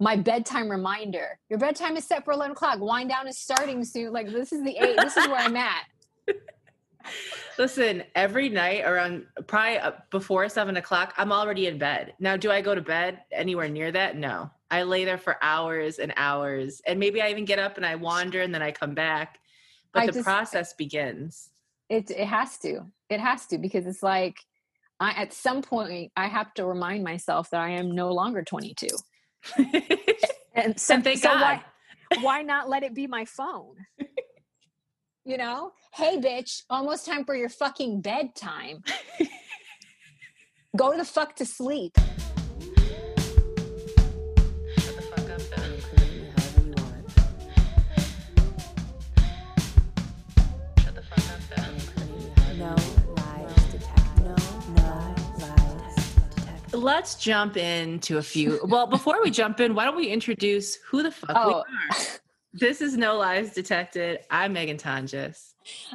my bedtime reminder. Your bedtime is set for 11 o'clock. Wind down is starting soon. Like, this is the eight. This is where I'm at. Listen, every night around probably uh, before seven o'clock, I'm already in bed. Now, do I go to bed anywhere near that? No. I lay there for hours and hours. And maybe I even get up and I wander and then I come back. But I the just- process begins. It, it has to. It has to because it's like, I, at some point, I have to remind myself that I am no longer 22. And so, And thank so God. why, why not let it be my phone? you know, hey, bitch, almost time for your fucking bedtime. Go the fuck to sleep. Let's jump into a few. Well, before we jump in, why don't we introduce who the fuck we Oh. are? This is No Lies Detected. I'm Megan Tonjes.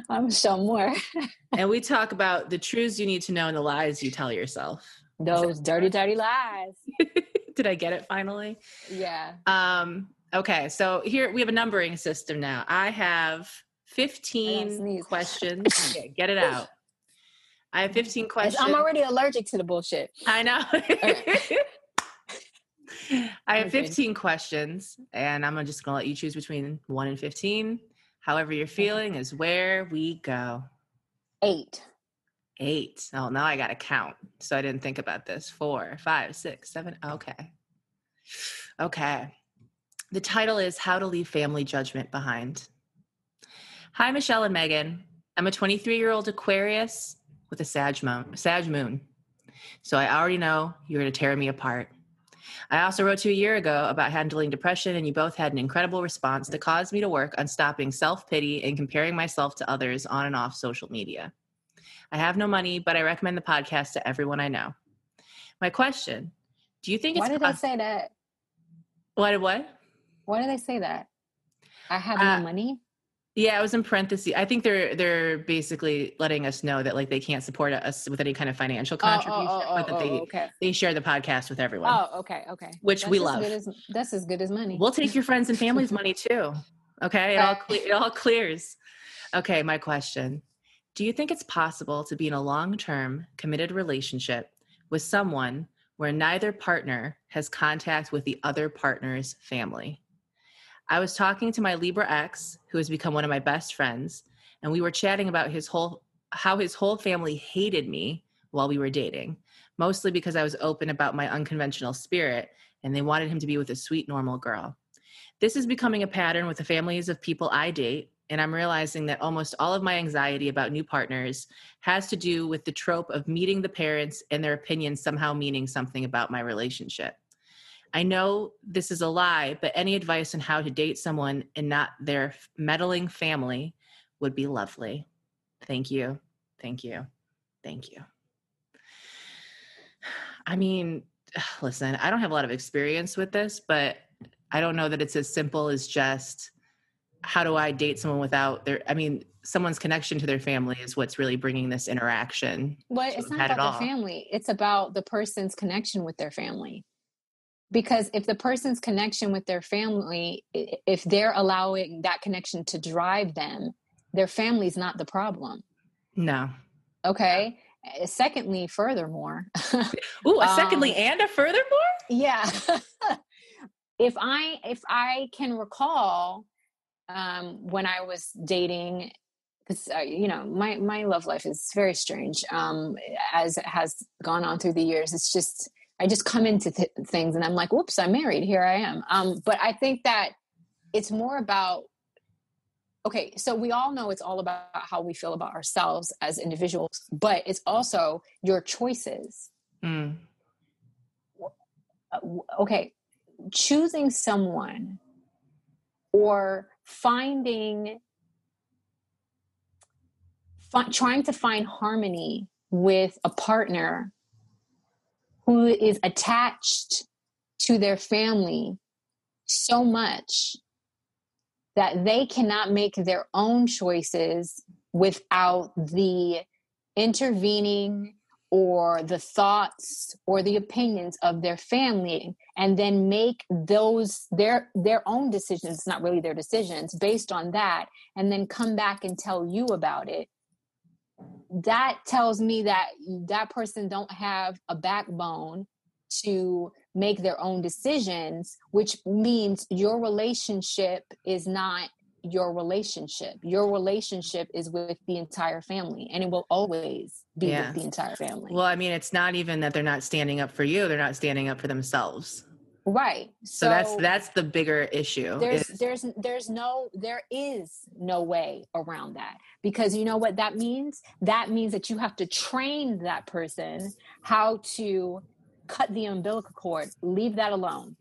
I'm so more. And we talk about the truths you need to know and the lies you tell yourself. Those dirty, dirty lies. Did I get it finally? Yeah. Um, okay, so here we have a numbering system now. I have 15 sneeze. questions. Okay, get it out. I have 15 questions. I'm already allergic to the bullshit. I know. I have Okay. 15 questions, and I'm just going to let you choose between 1 and 15. However, you're feeling is where we go. Eight. Eight. Oh, now I got to count. So I didn't think about this. Four, five, six, seven. Okay. Okay. The title is How to Leave Family Judgment Behind. Hi, Michelle and Megan. I'm a 23 year old Aquarius with a Sag moon, Sag moon. So I already know you're going to tear me apart. I also wrote to you a year ago about handling depression, and you both had an incredible response that caused me to work on stopping self pity and comparing myself to others on and off social media. I have no money, but I recommend the podcast to everyone I know. My question Do you think Why did they say that? what? What? Why did they say that? I have Uh, no money. Yeah, I was in parentheses. I think they're they're basically letting us know that like they can't support us with any kind of financial Oh, oh, oh contribution, oh, but that oh, they oh, okay. they share the podcast with everyone. Oh, okay, okay. Which we as love. As, that's as good as money. We'll take your friends and family's money too. Okay, it all it all clears. Okay, my question: Do you think it's possible to be in a long-term committed relationship with someone where neither partner has contact with the other partner's family? I was talking to my Libra ex, who has become one of my best friends, and we were chatting about his whole how his whole family hated me while we were dating, mostly because I was open about my unconventional spirit and they wanted him to be with a sweet normal girl. This is becoming a pattern with the families of people I date, and I'm realizing that almost all of my anxiety about new partners has to do with the trope of meeting the parents and their opinions somehow meaning something about my relationship. I know this is a lie, but any advice on how to date someone and not their meddling family would be lovely. Thank you. Thank you. Thank you. I mean, listen, I don't have a lot of experience with this, but I don't know that it's as simple as just how do I date someone without their, I mean, someone's connection to their family is what's really bringing this interaction. Well, it's not about the family. It's about the person's connection with their family. Because if the person's connection with their family, if they're allowing that connection to drive them, their family's not the problem. No. Okay. Uh, Secondly, furthermore, Ooh, a secondly Um, and a furthermore? yeah. if I if I can recall um when I was dating because uh, you know my my love life is very strange um as it has gone on through the years it's just i just come into th- things and i'm like whoops i'm married. Here i am. Um but i think that it's more about okay so we all know it's all about how we feel about ourselves as individuals but it's also your choices. Mm. uh, okay choosing someone or finding fi- trying to find harmony with a partner who is attached to their family so much that they cannot make their own choices without the intervening or the thoughts or the opinions of their family and then make those their their own decisions it's not really their decisions based on that and then come back and tell you about it that tells me that that person don't have a backbone to make their own decisions which means your relationship is not your relationship. Your relationship is with the entire family and it will always be yeah. with the entire family. Well, I mean, it's not even that they're not standing up for you, they're not standing up for themselves. Right. So, so that's that's the bigger issue. There's is, there's there's no there is no way around that. Because you know what that means? That means that you have to train that person how to cut the umbilical cord. Leave that alone.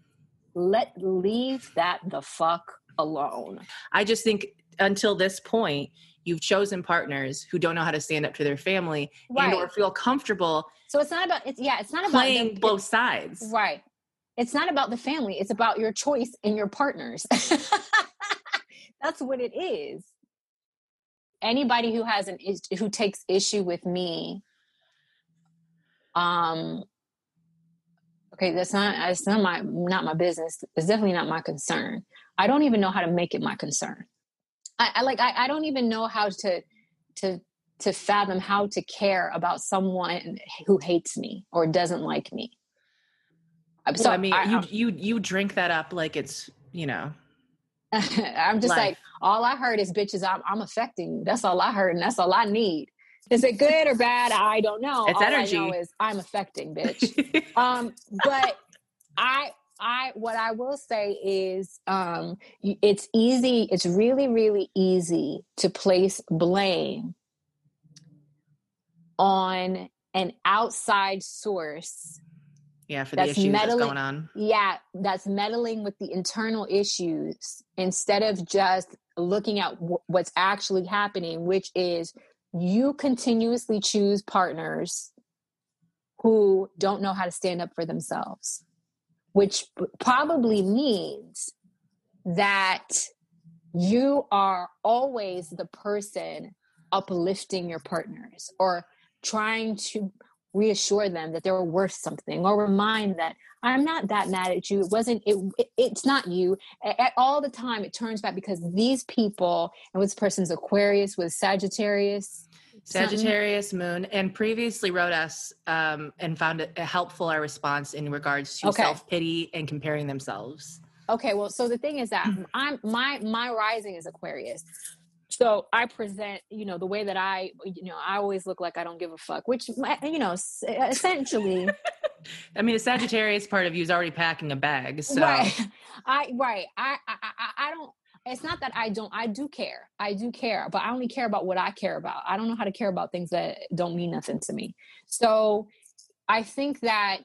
Let leave that the fuck alone. I just think until this point, you've chosen partners who don't know how to stand up to their family right. and or feel comfortable. So it's not about it's yeah, it's not about playing them, both sides. Right. It's not about the family. It's about your choice and your partners. That's what it is. Anybody who has an who takes issue with me um okay that's not it's not my not my business it's definitely not my concern I don't even know how to make it my concern. I, I like I, I don't even know how to to to fathom how to care about someone who hates me or doesn't like me. So well, I mean, I, you you you drink that up like it's you know. I'm just life. like all I heard is bitches. I'm I'm affecting you. That's all I heard, and that's all I need. Is it good or bad? I don't know. It's all energy. I know is I'm affecting, bitch. um, but I I what I will say is um, it's easy. It's really really easy to place blame on an outside source. Yeah, for the issues meddling, that's going on. Yeah, that's meddling with the internal issues instead of just looking at w- what's actually happening, which is you continuously choose partners who don't know how to stand up for themselves which probably means that you are always the person uplifting your partners or trying to reassure them that they're worth something or remind that i'm not that mad at you. It wasn't it, it it's not you. At, all the time it turns back because these people and this person's aquarius with sagittarius? Sagittarius moon, and previously wrote us um, and found it helpful our response in regards to okay. self pity and comparing themselves. Okay, well, so the thing is that I'm my my rising is Aquarius, so I present, you know, the way that I, you know, I always look like I don't give a fuck, which, you know, essentially. I mean, the Sagittarius part of you is already packing a bag. So. Right. I, right. I, I, I don't, it's not that I don't, I do care. I do care, but I only care about what I care about. I don't know how to care about things that don't mean nothing to me. So I think that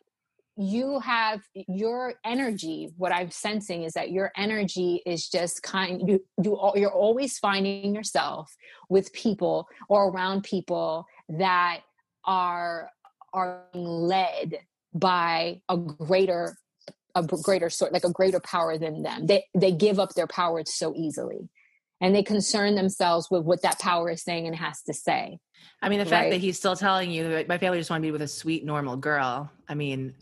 you have your energy what i'm sensing is that your energy is just kind you, you you're always finding yourself with people or around people that are are led by a greater a greater sort like a greater power than them they they give up their power so easily and they concern themselves with what that power is saying and has to say i mean the fact right? that he's still telling you that my family just want to be with a sweet normal girl i mean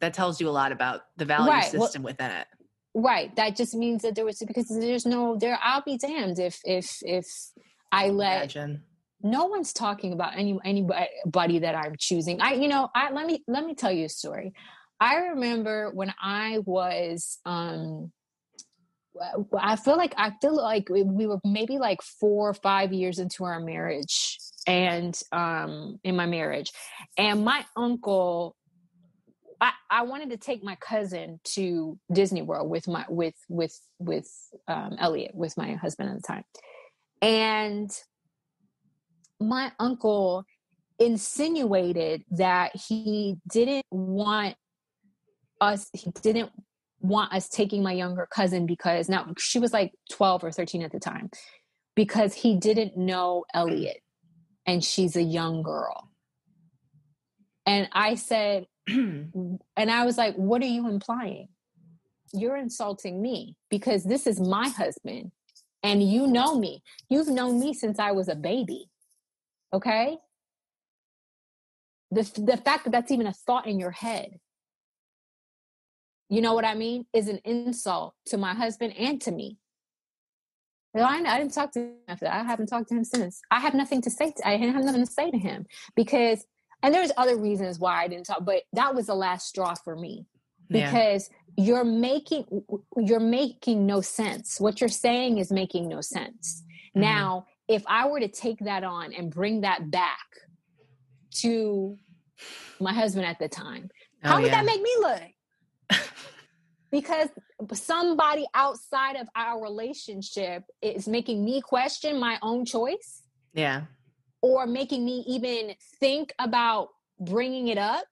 that tells you a lot about the value right. system well, within it right that just means that there was because there's no there i'll be damned if if if i let Imagine. no one's talking about any anybody that i'm choosing i you know i let me let me tell you a story I remember when I was um I feel like I feel like we were maybe like 4 or 5 years into our marriage and um in my marriage and my uncle I, I wanted to take my cousin to Disney World with my with with with um, Elliot with my husband at the time, and my uncle insinuated that he didn't want us he didn't want us taking my younger cousin because now she was like 12 or 13 at the time because he didn't know Elliot and she's a young girl. And I said, and I was like, what are you implying? You're insulting me because this is my husband and you know me. You've known me since I was a baby. Okay? the the fact that that's even a thought in your head you know what i mean is an insult to my husband and to me I, I didn't talk to him after that. I haven't talked to him since. I have nothing to say. To, I have nothing to say to him because, and there's other reasons why I didn't talk, but that was the last straw for me because yeah. you're making you're making no sense. What you're saying is making no sense. Mm-hmm. Now, if I were to take that on and bring that back to my husband at the time, oh, how would yeah. that make me look? because somebody outside of our relationship is making me question my own choice. Yeah. Or making me even think about bringing it up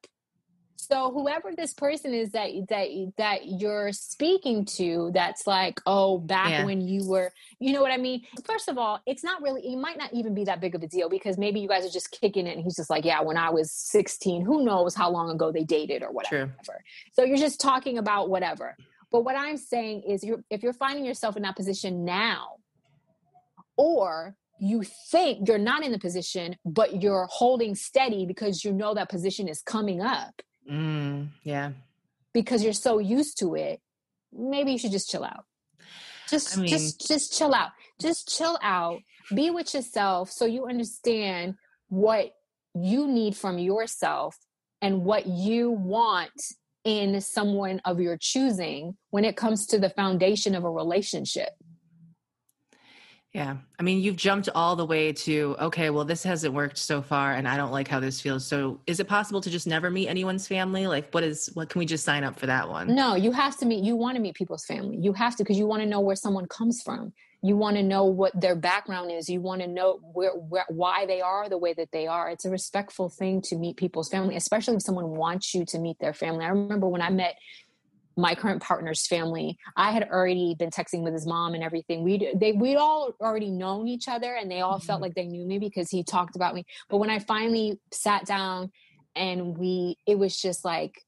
so whoever this person is that that that you're speaking to that's like oh back yeah. when you were you know what i mean first of all it's not really it might not even be that big of a deal because maybe you guys are just kicking it and he's just like yeah when i was 16 who knows how long ago they dated or whatever True. so you're just talking about whatever but what i'm saying is you're if you're finding yourself in that position now or you think you're not in the position, but you're holding steady because you know that position is coming up. Mm, yeah. Because you're so used to it, maybe you should just chill out. Just I mean, just just chill out. Just chill out. Be with yourself so you understand what you need from yourself and what you want in someone of your choosing when it comes to the foundation of a relationship. Yeah. I mean, you've jumped all the way to, okay, well, this hasn't worked so far and I don't like how this feels. So is it possible to just never meet anyone's family? Like, what is, what can we just sign up for that one? No, you have to meet, you want to meet people's family. You have to, because you want to know where someone comes from. You want to know what their background is. You want to know where, where, why they are the way that they are. It's a respectful thing to meet people's family, especially if someone wants you to meet their family. I remember when I met my current partner's family. I had already been texting with his mom and everything. We they we'd all already known each other and they all mm-hmm. felt like they knew me because he talked about me. But when i finally sat down and we it was just like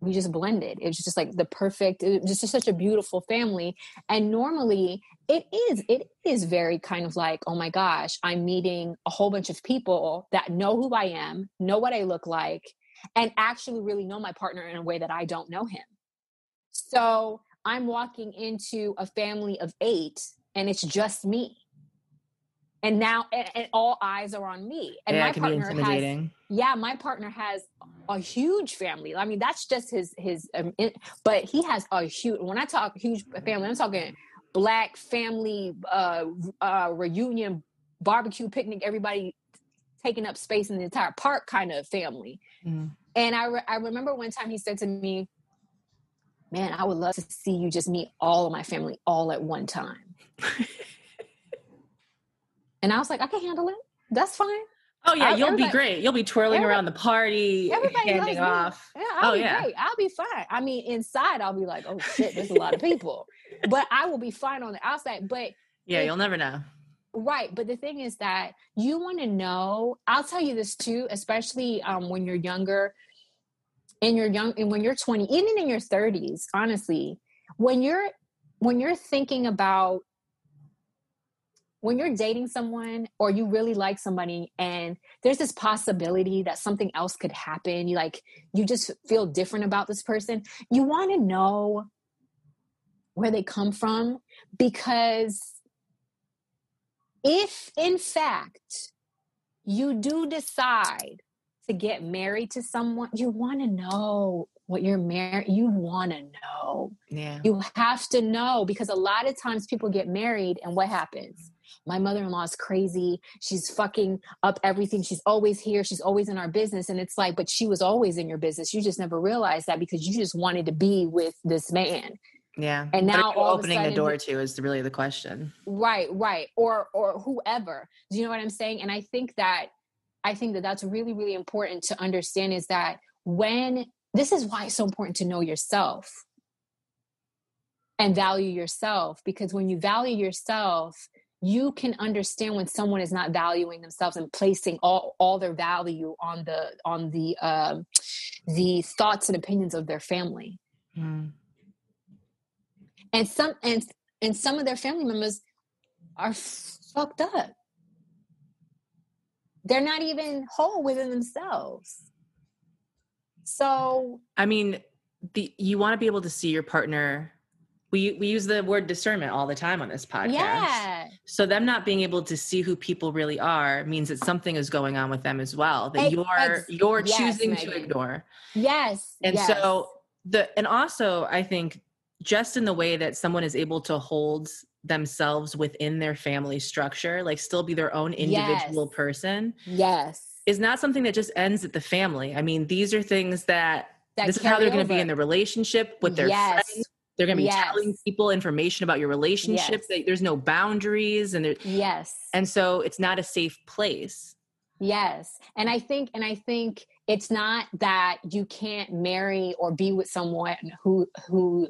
we just blended. It was just like the perfect it was just such a beautiful family. And normally it is it is very kind of like oh my gosh i'm meeting a whole bunch of people that know who i am know what i look like and actually really know my partner in a way that i don't know him so I'm walking into a family of eight and it's just me. And now and, and all eyes are on me. And yeah, my partner has Yeah, my partner has a huge family. I mean, that's just his his um, it, but he has a huge when I talk huge family, I'm talking black family uh, uh reunion barbecue picnic everybody taking up space in the entire park kind of family. Mm. And I re- I remember one time he said to me, man, I would love to see you just meet all of my family all at one time. and I was like, I can handle it. That's fine. Oh yeah, I, you'll be great. You'll be twirling around the party, handing off. Yeah, I'll oh be yeah, great. I'll be fine. I mean, inside I'll be like, oh shit, there's a lot of people, but I will be fine on the outside. But yeah, if, you'll never know. Right, but the thing is that you want to know. I'll tell you this too, especially um, when you're younger in your young and when you're 20 even in your 30s honestly when you're when you're thinking about when you're dating someone or you really like somebody and there's this possibility that something else could happen you like you just feel different about this person you want to know where they come from because if in fact you do decide to get married to someone, you want to know what you're married. You want to know. Yeah. You have to know because a lot of times people get married and what happens? My mother in law is crazy. She's fucking up everything. She's always here. She's always in our business. And it's like, but she was always in your business. You just never realized that because you just wanted to be with this man. Yeah. And now opening sudden, the door to is really the question. Right, right. Or or whoever. Do you know what I'm saying? And I think that I think that that's really, really important to understand is that when this is why it's so important to know yourself and value yourself because when you value yourself, you can understand when someone is not valuing themselves and placing all, all their value on the on the um, the thoughts and opinions of their family mm. and some and and some of their family members are fucked up they're not even whole within themselves. So I mean, the you want to be able to see your partner. We we use the word discernment all the time on this podcast. yeah, So them not being able to see who people really are means that something is going on with them as well that Ex- you're you're yes, choosing to ignore. yes, And yes. so the and also I think just in the way that someone is able to hold themselves within their family structure, like still be their own individual Yes. person, yes, is not something that just ends at the family. I mean, these are things that, That this is how they're going to be in the relationship with their Yes. friends. They're going to be Yes. telling people information about your relationship. Yes. There's no boundaries, and there, yes. and so it's not a safe place. Yes. And I think and I think it's not that you can't marry or be with someone who who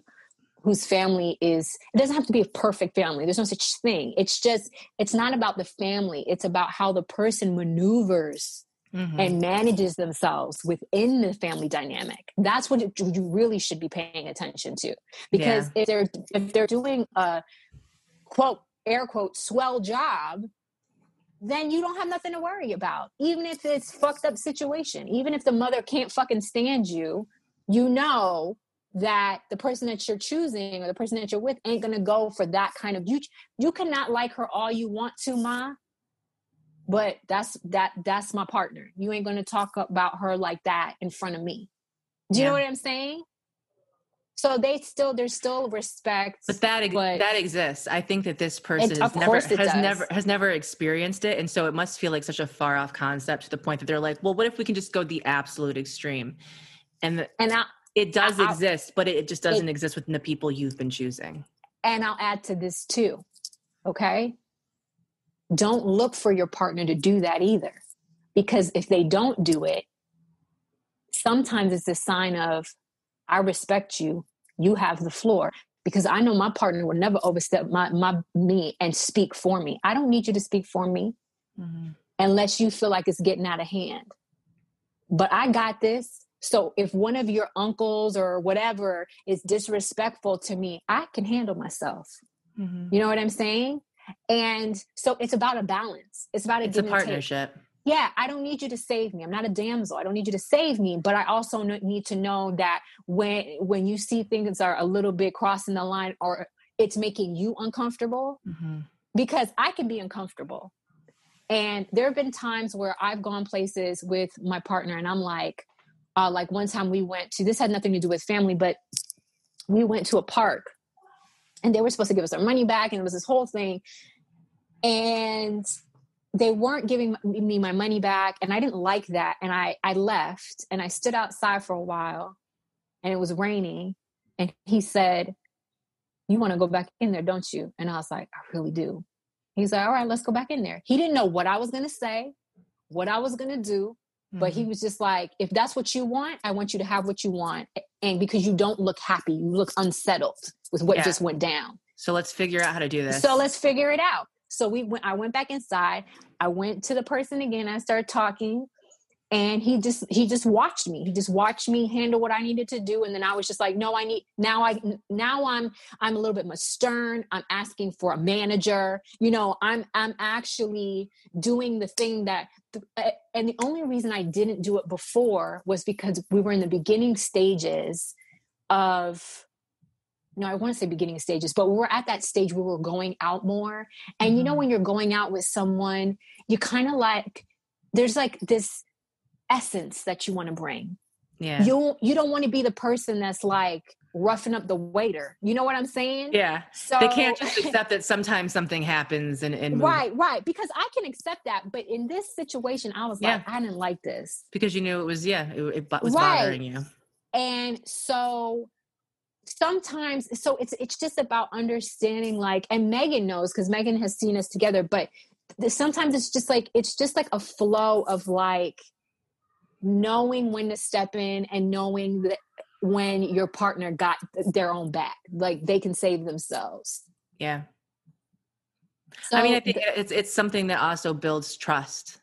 whose family is it doesn't have to be a perfect family. There's no such thing. It's just it's not about the family. It's about how the person maneuvers Mhm. and manages themselves within the family dynamic. That's what you really should be paying attention to. Because if they're if they're doing a quote air quote swell job, then you don't have nothing to worry about. Even if it's fucked up situation, even if the mother can't fucking stand you, you know that the person that you're choosing or the person that you're with ain't gonna go for that kind of you. You cannot like her all you want to, ma but that's that that's my partner you ain't to talk about her like that in front of me do you know what i'm saying so they still there's still respect But that but- that exists. I think that this person It- has never has does. never has never experienced it, and so it must feel like such a far off concept to the point that they're like, well, what if we can just go the absolute extreme? And the, and i it does I- exist, but it, it just doesn't exist within the people you've been choosing. and i'll add to this too okay don't look for your partner to do that either because if they don't do it sometimes it's a sign of i respect you you have the floor because i know my partner will never overstep my, my me and speak for me i don't need you to speak for me mm-hmm. unless you feel like it's getting out of hand. But I got this. So if one of your uncles or whatever is disrespectful to me, I can handle myself. Mhm. You know what I'm saying? And so it's about a balance. It's about a It's a give and take. partnership. Yeah, I don't need you to save me. I'm not a damsel. I don't need you to save me, but I also need to know that when when you see things are a little bit crossing the line or it's making you uncomfortable, Mhm. because I can be uncomfortable. And there have been times where I've gone places with my partner and I'm like, uh, like one time we went to, this had nothing to do with family, but we went to a park and they were supposed to give us our money back and it was this whole thing. And they weren't giving me my money back and I didn't like that. And I, I left and I stood outside for a while and it was raining. And he said, you want to go back in there, don't you? And I was like, I really do. He's like, all right, let's go back in there. He didn't know what I was going to say, what I was going to do, but he Mhm. was just like, if that's what you want, I want you to have what you want. And because you don't look happy, you look unsettled with what Yeah. just went down. So let's figure out how to do this. So let's figure it out. So we went, I went back inside. I went to the person again. I started talking and he just, he just watched me. He just watched me handle what I needed to do. And then I was just like, no, I need, now I, now I'm, I'm a little bit more stern. I'm asking for a manager. You know, I'm, I'm actually doing the thing that, and the only reason I didn't do it before was because we were in the beginning stages of, no, I want to say beginning stages, but we were at that stage where we're going out more. And you know, Mhm. when you're going out with someone, you kind of like, there's like this essence that you want to bring. yeah. You you don't want to be the person that's like roughing up the waiter. You know what I'm saying? yeah. So They can't just accept that sometimes something happens and, and right, right. Because I can accept that, but in this situation, I was like, I didn't like this. because you knew it was yeah it, it was Right. bothering you. and so sometimes so it's it's just about understanding like and megan knows because megan has seen us together but sometimes it's just like it's just like a flow of like knowing when to step in and knowing that when your partner got their own back like they can save themselves Yeah. so I mean, I think it's it's something that also builds trust.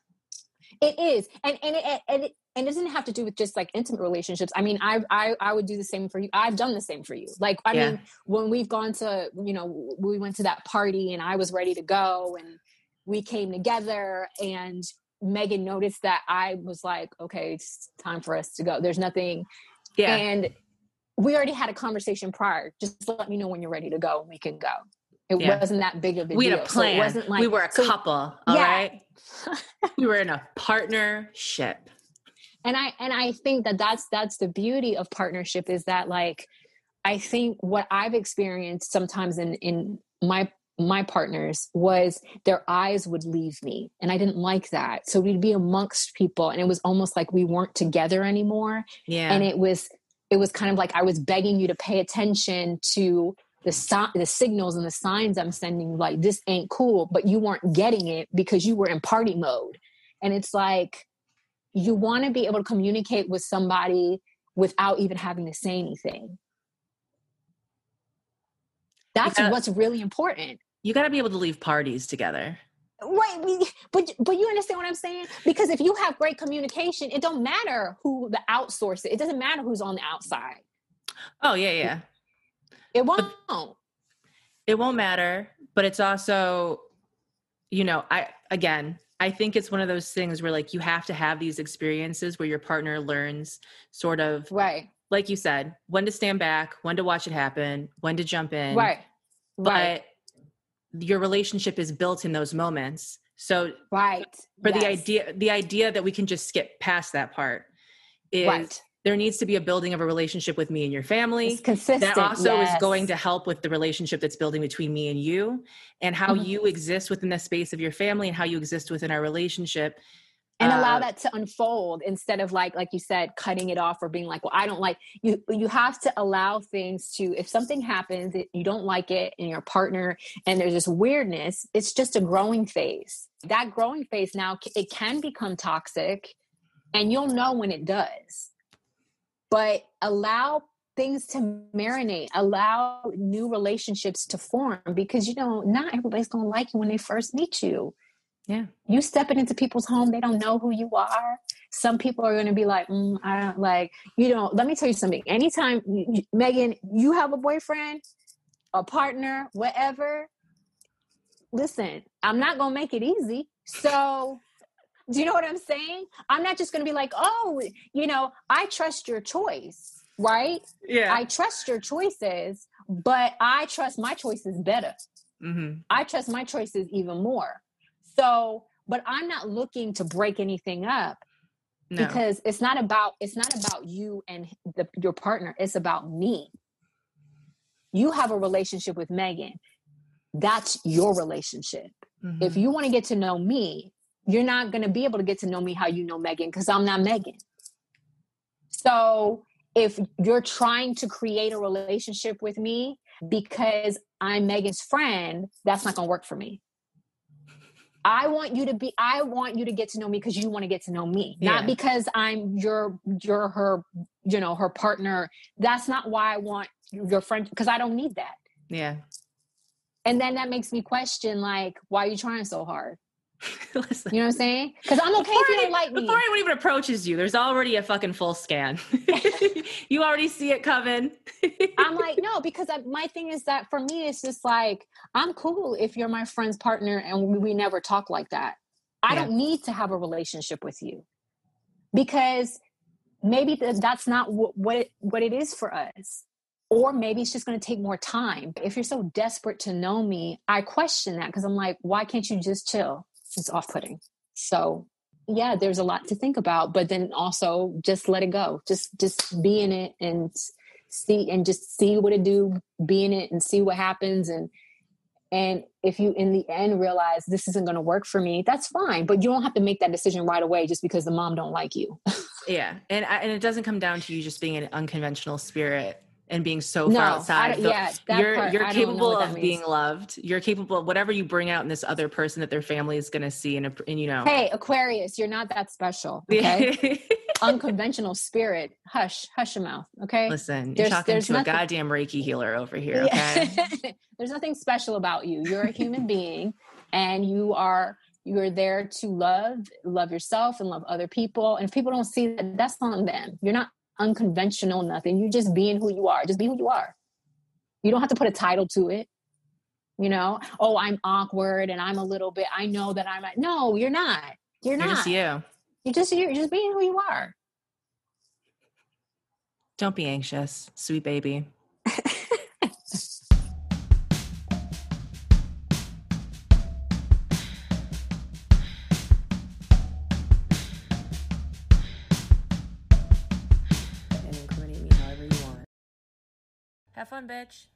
It is, and and it and it, and it doesn't have to do with just like intimate relationships. I mean, I I I would do the same for you. I've done the same for you. Like I Yeah. mean, when we've gone to you know we went to that party and I was ready to go and we came together and Megan noticed that I was like, okay, it's time for us to go. There's nothing. Yeah. And we already had a conversation prior. Just let me know when you're ready to go and we can go. It Yeah. wasn't that big of a we deal. had a So it plan. wasn't like we were a so- couple. All right. Yeah. we were in a partnership. and i and i think that that's that's the beauty of partnership is that like i think what i've experienced sometimes in in my my partners was their eyes would leave me and i didn't like that so we'd be amongst people and it was almost like we weren't together anymore Yeah. and it was it was kind of like i was begging you to pay attention to the si- the signals and the signs i'm sending like this ain't cool but you weren't getting it because you were in party mode and it's like you want to be able to communicate with somebody without even having to say anything that's Yeah. what's really important you got to be able to leave parties together. Right, but but you understand what I'm saying? Because if you have great communication, it don't matter who the outsource it. It doesn't matter who's on the outside. Oh, yeah, yeah. It won't. It won't matter, but it's also, you know, I, again, I think it's one of those things where like you have to have these experiences where your partner learns sort of, Right. like you said, when to stand back, when to watch it happen, when to jump in. Right. But Right. Your relationship is built in those moments. So Right. for the idea the idea that we can just skip past that part is Right. there needs to be a building of a relationship with me and your family It's consistent. that also is going to help with the relationship that's building between me and you and how Mhm. you exist within the space of your family and how you exist within our relationship and allow Uh, that to unfold instead of like like you said cutting it off or being like well i don't like you you have to allow things to if something happens you don't like it in your partner and there's this weirdness it's just a growing phase. That growing phase now it can become toxic and you'll know when it does. But allow things to marinate allow new relationships to form because you know not everybody's going to like you when they first meet you yeah. You stepping into people's home they don't know who you are. Some people are going to be like mm, i don't like you know let me tell you something. Anytime you- megan you have a boyfriend a partner whatever listen i'm not going to make it easy. So do you know what i'm saying? I'm not just going to be like oh you know i trust your choice right? Yeah. I trust your choices but i trust my choices better. Hmm I trust my choices even more. So, but I'm not looking to break anything up no because it's not about it's not about you and the, your partner. It's about me. You have a relationship with Megan. That's your relationship. Mhm. If you want to get to know me, you're not going to be able to get to know me how you know Megan because I'm not Megan. So, if you're trying to create a relationship with me because I'm Megan's friend, that's not going to work for me. I want you to be I want you to get to know me because you want to get to know me, Yeah. not because I'm your your her, you know, her partner. That's not why I want your friend because I don't need that. yeah And then that makes me question like why are you trying so hard? Listen, You know what I'm saying? Because I'm okay before, if you don't like me. before anyone even approaches you there's already a fucking full scan you already see it coming I'm like, no, because I, my thing is that for me, it's just like, I'm cool if you're my friend's partner and we, we never talk like that. I Yeah. don't need to have a relationship with you because maybe th- that's not what, what, it, what it is for us. Or maybe it's just going to take more time. If you're so desperate to know me, I question that because I'm like, why can't you just chill? It's off putting. So, yeah, there's a lot to think about, but then also just let it go. Just just be in it and see and just see what it do be in it and see what happens and and if you in the end realize this isn't going to work for me that's fine but you don't have to make that decision right away just because the mom don't like you Yeah, and I, and it doesn't come down to you just being an unconventional spirit and being so No, far outside. don't- yeah, you're part, you're I don't know capable of being loved. You're capable of whatever you bring out in this other person that their family is going to see, and, and you know. hey aquarius you're not that special okay unconventional spirit hush hush your mouth okay Listen, you're talking there's to nothing- a goddamn Reiki healer over here. Okay. Yeah. there's nothing special about you you're a human being and you are you're there to love love yourself and love other people and if people don't see that that's on them you're not unconventional nothing you're just being who you are just be who you are you don't have to put a title to it you know oh i'm awkward and i'm a little bit i know that i'm no you're not You're, You're not. just you. You're just you're just being who you are. Don't be anxious, sweet baby. And